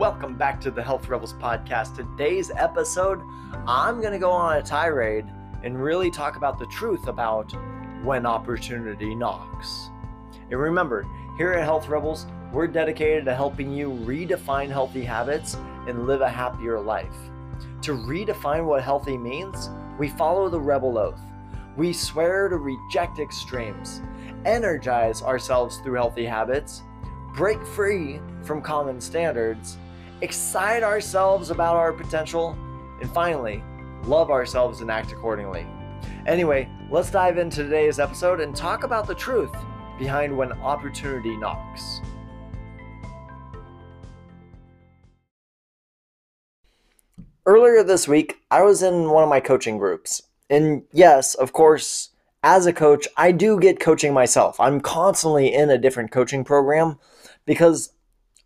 Welcome back to the Health Rebels podcast. Today's episode, I'm going to go on a tirade and really talk about the truth about when opportunity knocks. And remember, here at Health Rebels, we're dedicated to helping you redefine healthy habits and live a happier life. To redefine what healthy means, we follow the Rebel Oath. We swear to reject extremes, energize ourselves through healthy habits, break free from common standards, excite ourselves about our potential, and finally, love ourselves and act accordingly. Anyway, let's dive into today's episode and talk about the truth behind when opportunity knocks. Earlier this week, I was in one of my coaching groups. And yes, of course, as a coach, I do get coaching myself. I'm constantly in a different coaching program because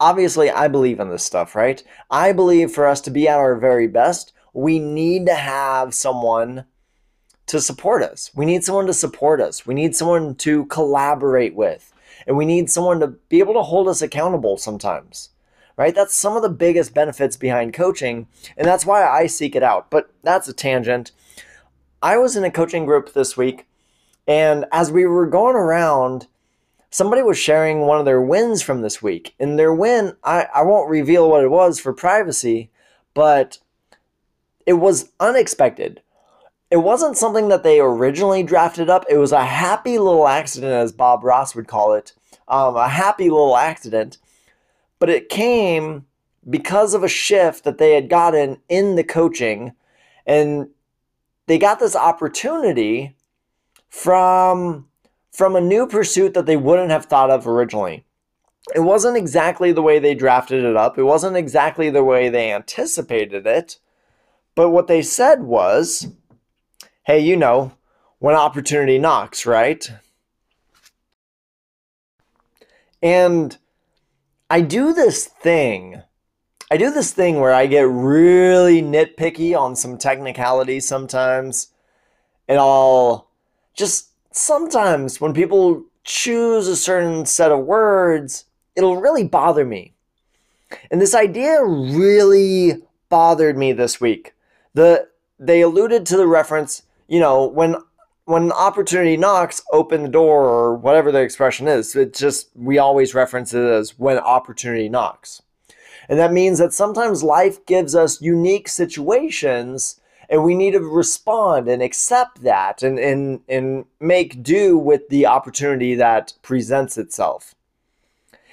obviously I believe in this stuff, right? I believe for us to be at our very best, we need to have someone to support us. We need someone to support us. We need someone to collaborate with. And we need someone to be able to hold us accountable sometimes. Right? That's some of the biggest benefits behind coaching, and that's why I seek it out. But that's a tangent. I was in a coaching group this week, and as we were going around somebody was sharing one of their wins from this week. And their win, I, I won't reveal what it was for privacy, but it was unexpected. It wasn't something that they originally drafted up. It was a happy little accident, as Bob Ross would call it. Um, a happy little accident. But it came because of a shift that they had gotten in the coaching. And they got this opportunity from from a new pursuit that they wouldn't have thought of originally. It wasn't exactly the way they drafted it up, it wasn't exactly the way they anticipated it. But what they said was, hey, you know, when opportunity knocks, right? And I do this thing. I do this thing where I get really nitpicky on some technicality sometimes. And I'll just sometimes when people choose a certain set of words, it'll really bother me. And this idea really bothered me this week. The they alluded to the reference, you know, when when opportunity knocks, open the door or whatever the expression is. It just we always reference it as when opportunity knocks. And that means that sometimes life gives us unique situations and we need to respond and accept that and, and, and make do with the opportunity that presents itself.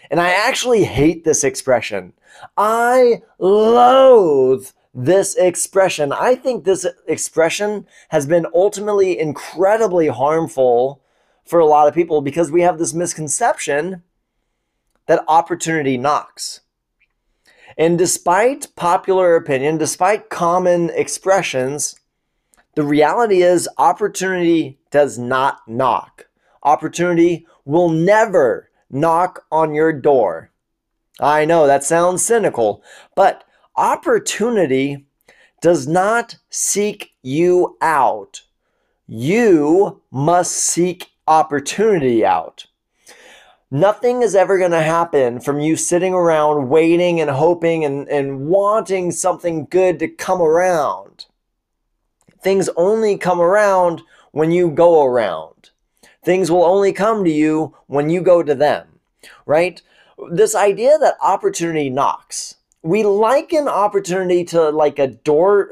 And I actually hate this expression. I loathe this expression. I think this expression has been ultimately incredibly harmful for a lot of people because we have this misconception that opportunity knocks. And despite popular opinion, despite common expressions, the reality is opportunity does not knock. Opportunity will never knock on your door. I know that sounds cynical, but opportunity does not seek you out. You must seek opportunity out. Nothing is ever going to happen from you sitting around waiting and hoping and, and wanting something good to come around. Things only come around when you go around. Things will only come to you when you go to them, right? This idea that opportunity knocks. We liken opportunity to like a door,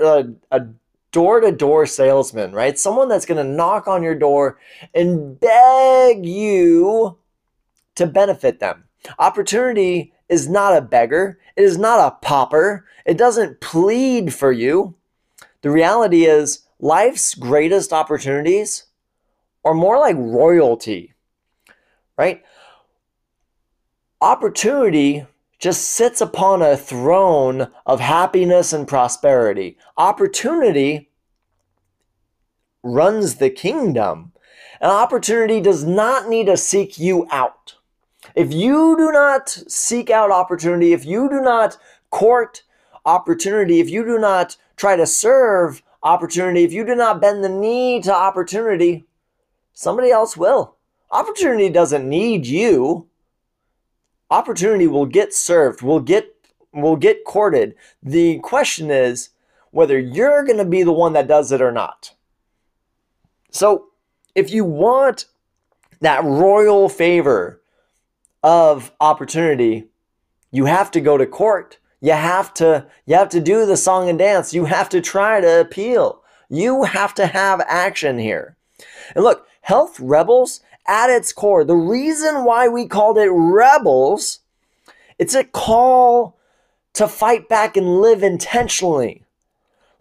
a door to door salesman, right? Someone that's going to knock on your door and beg you to benefit them. Opportunity is not a beggar, it is not a pauper, it doesn't plead for you. The reality is, life's greatest opportunities are more like royalty, right? Opportunity just sits upon a throne of happiness and prosperity. Opportunity runs the kingdom. An opportunity does not need to seek you out. If you do not seek out opportunity, if you do not court opportunity, if you do not try to serve opportunity, if you do not bend the knee to opportunity, somebody else will. Opportunity doesn't need you. Opportunity will get served, will get will get courted. The question is whether you're going to be the one that does it or not. So, if you want that royal favor of opportunity, you have to go to court. You have to you have to do the song and dance. You have to try to appeal. You have to have action here. And look, Health Rebels at its core, the reason why we called it Rebels, it's a call to fight back and live intentionally.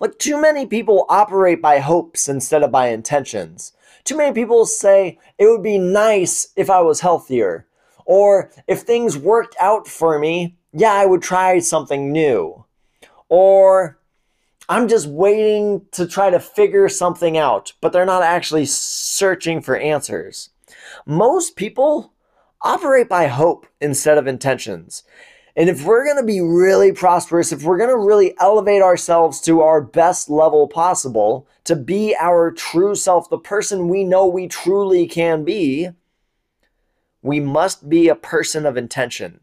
Like, too many people operate by hopes instead of by intentions. Too many people say, it would be nice if I was healthier. Or if things worked out for me, yeah, I would try something new. Or I'm just waiting to try to figure something out, but they're not actually searching for answers. Most people operate by hope instead of intentions. And if we're going to be really prosperous, if we're going to really elevate ourselves to our best level possible, to be our true self, the person we know we truly can be, we must be a person of intention.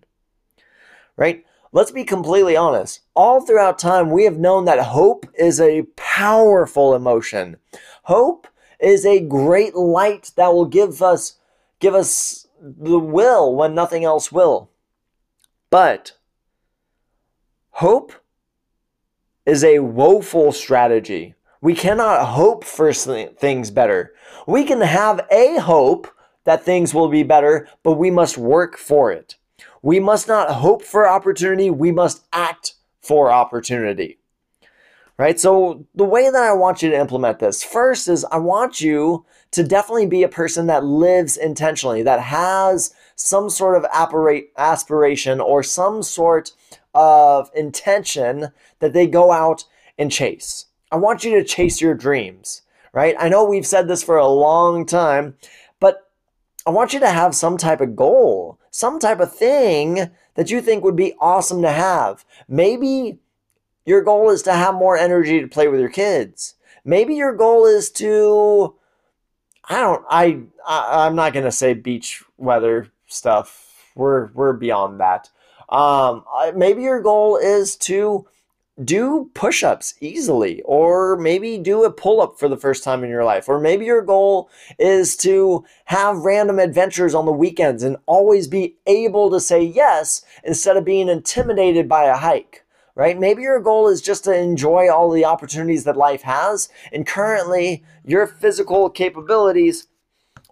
Right? Let's be completely honest. All throughout time, we have known that hope is a powerful emotion. Hope is a great light that will give us give us the will when nothing else will. But hope is a woeful strategy. We cannot hope for things better. We can have a hope that things will be better, but we must work for it. We must not hope for opportunity, we must act for opportunity. Right? So, the way that I want you to implement this first is I want you to definitely be a person that lives intentionally, that has some sort of aspiration or some sort of intention that they go out and chase. I want you to chase your dreams, right? I know we've said this for a long time, but I want you to have some type of goal, some type of thing that you think would be awesome to have. Maybe your goal is to have more energy to play with your kids. Maybe your goal is to I don't I, I I'm not going to say beach weather stuff. We're we're beyond that. Um, maybe your goal is to do push ups easily, or maybe do a pull up for the first time in your life, or maybe your goal is to have random adventures on the weekends and always be able to say yes instead of being intimidated by a hike. Right? Maybe your goal is just to enjoy all the opportunities that life has, and currently your physical capabilities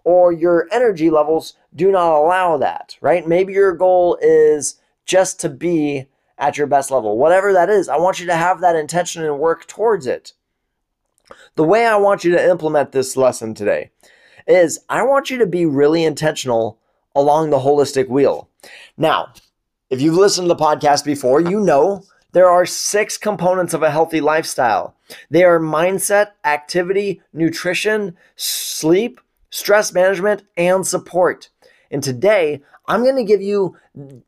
or your energy levels do not allow that, right? Maybe your goal is just to be at your best level. Whatever that is, I want you to have that intention and work towards it. The way I want you to implement this lesson today is I want you to be really intentional along the holistic wheel. Now, if you've listened to the podcast before, you know there are six components of a healthy lifestyle. They are mindset, activity, nutrition, sleep, stress management, and support. And today, I'm going to give you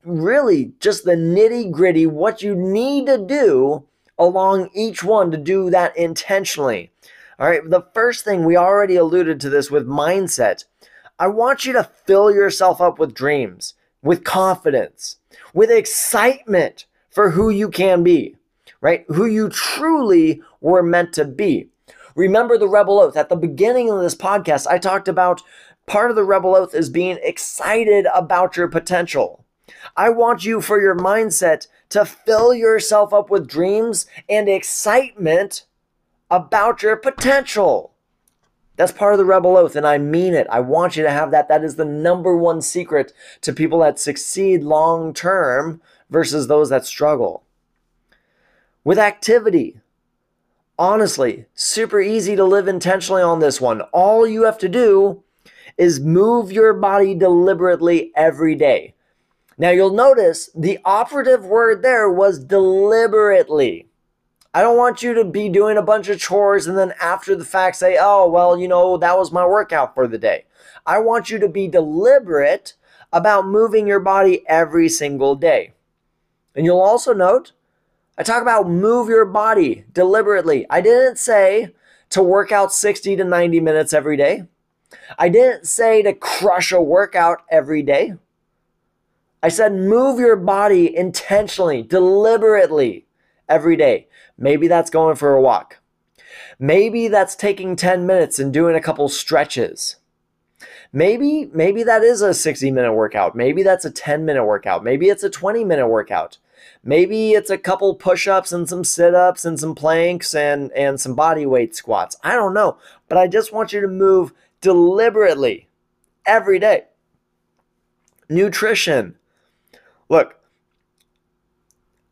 really just the nitty gritty, what you need to do along each one to do that intentionally. All right, the first thing we already alluded to this with mindset. I want you to fill yourself up with dreams, with confidence, with excitement for who you can be, right? Who you truly were meant to be. Remember the rebel oath. At the beginning of this podcast, I talked about Part of the rebel oath is being excited about your potential. I want you for your mindset to fill yourself up with dreams and excitement about your potential. That's part of the rebel oath, and I mean it. I want you to have that. That is the number one secret to people that succeed long term versus those that struggle. With activity, honestly, super easy to live intentionally on this one. All you have to do is move your body deliberately every day. Now you'll notice the operative word there was deliberately. I don't want you to be doing a bunch of chores and then after the fact say, oh, well, you know, that was my workout for the day. I want you to be deliberate about moving your body every single day. And you'll also note, I talk about move your body deliberately. I didn't say to work out 60 to 90 minutes every day. I didn't say to crush a workout every day. I said move your body intentionally, deliberately every day. Maybe that's going for a walk. Maybe that's taking 10 minutes and doing a couple stretches. Maybe maybe that is a 60 minute workout. Maybe that's a 10 minute workout. Maybe it's a 20 minute workout. Maybe it's a couple push-ups and some sit-ups and some planks and and some body weight squats. I don't know, but I just want you to move deliberately every day. Nutrition. Look,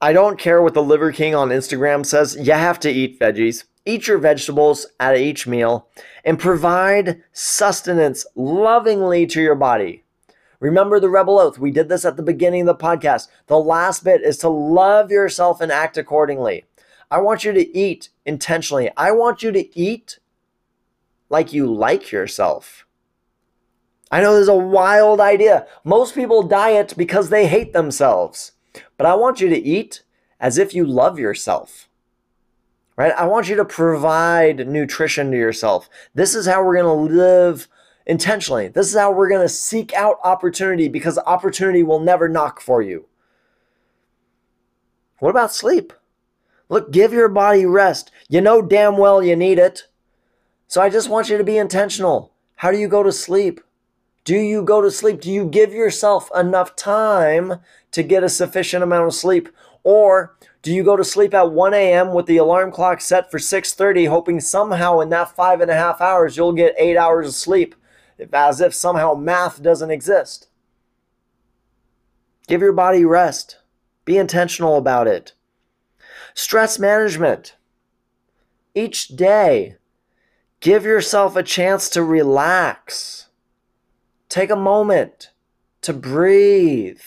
I don't care what the Liver King on Instagram says. You have to eat veggies. Eat your vegetables at each meal and provide sustenance lovingly to your body. Remember the rebel oath. We did this at the beginning of the podcast. The last bit is to love yourself and act accordingly. I want you to eat intentionally. I want you to eat like you like yourself. I know this is a wild idea. Most people diet because they hate themselves. But I want you to eat as if you love yourself right? I want you to provide nutrition to yourself. This is how we're going to live intentionally. This is how we're going to seek out opportunity because opportunity will never knock for you. What about sleep? Look, give your body rest. You know damn well you need it. So I just want you to be intentional. How do you go to sleep? Do you go to sleep? Do you give yourself enough time to get a sufficient amount of sleep? Or do you go to sleep at 1 a.m. with the alarm clock set for 6:30, hoping somehow in that five and a half hours you'll get eight hours of sleep, as if somehow math doesn't exist? Give your body rest. Be intentional about it. Stress management. Each day, give yourself a chance to relax. Take a moment to breathe.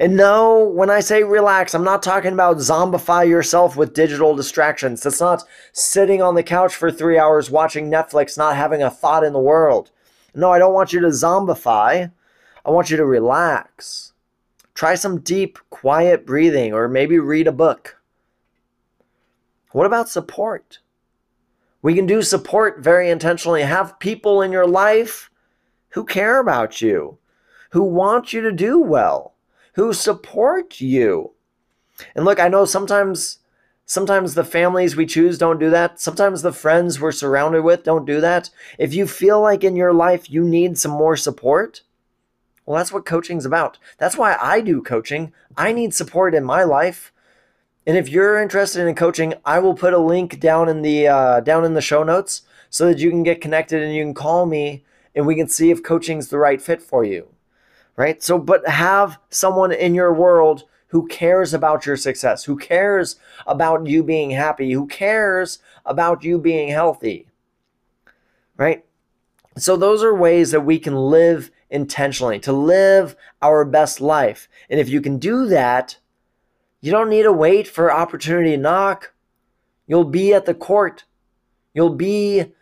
And no, when I say relax, I'm not talking about zombify yourself with digital distractions. It's not sitting on the couch for three hours watching Netflix, not having a thought in the world. No, I don't want you to zombify. I want you to relax. Try some deep, quiet breathing, or maybe read a book. What about support? We can do support very intentionally. Have people in your life who care about you, who want you to do well who support you. And look, I know sometimes sometimes the families we choose don't do that. Sometimes the friends we're surrounded with don't do that. If you feel like in your life you need some more support, well, that's what coaching's about. That's why I do coaching. I need support in my life. And if you're interested in coaching, I will put a link down in the uh, down in the show notes so that you can get connected and you can call me and we can see if coaching's the right fit for you right? So, but have someone in your world who cares about your success, who cares about you being happy, who cares about you being healthy, right? So, those are ways that we can live intentionally, to live our best life. And if you can do that, you don't need to wait for opportunity to knock. You'll be at the court. You'll be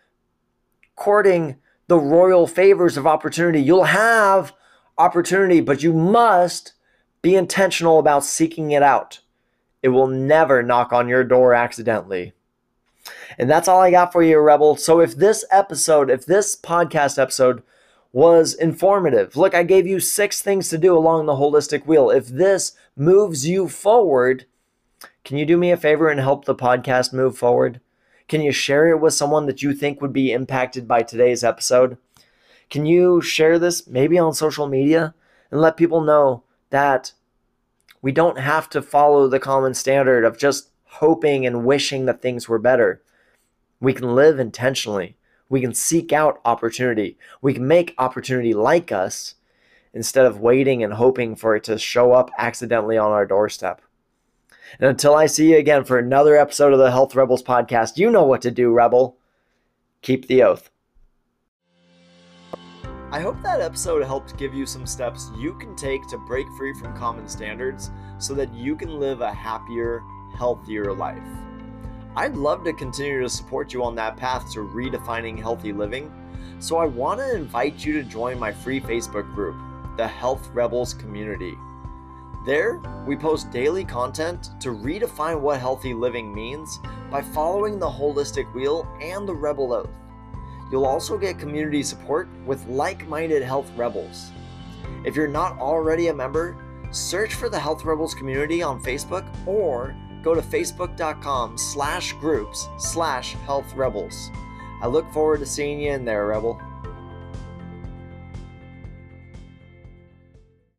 courting the royal favors of opportunity. You'll have opportunity, but you must be intentional about seeking it out. It will never knock on your door accidentally. And that's all I got for you, Rebel. So if this episode, if this podcast episode was informative, look, I gave you six things to do along the holistic wheel. If this moves you forward, can you do me a favor and help the podcast move forward? Can you share it with someone that you think would be impacted by today's episode? Can you share this maybe on social media and let people know that we don't have to follow the common standard of just hoping and wishing that things were better? We can live intentionally. We can seek out opportunity. We can make opportunity like us instead of waiting and hoping for it to show up accidentally on our doorstep. And until I see you again for another episode of the Health Rebels podcast, you know what to do, Rebel. Keep the oath. I hope that episode helped give you some steps you can take to break free from common standards so that you can live a happier, healthier life. I'd love to continue to support you on that path to redefining healthy living, so I want to invite you to join my free Facebook group, the Health Rebels Community. There, we post daily content to redefine what healthy living means by following the holistic wheel and the rebel oath. You'll also get community support with like minded health rebels. If you're not already a member, search for the Health Rebels community on Facebook or go to facebook.com slash groups slash health rebels. I look forward to seeing you in there, Rebel.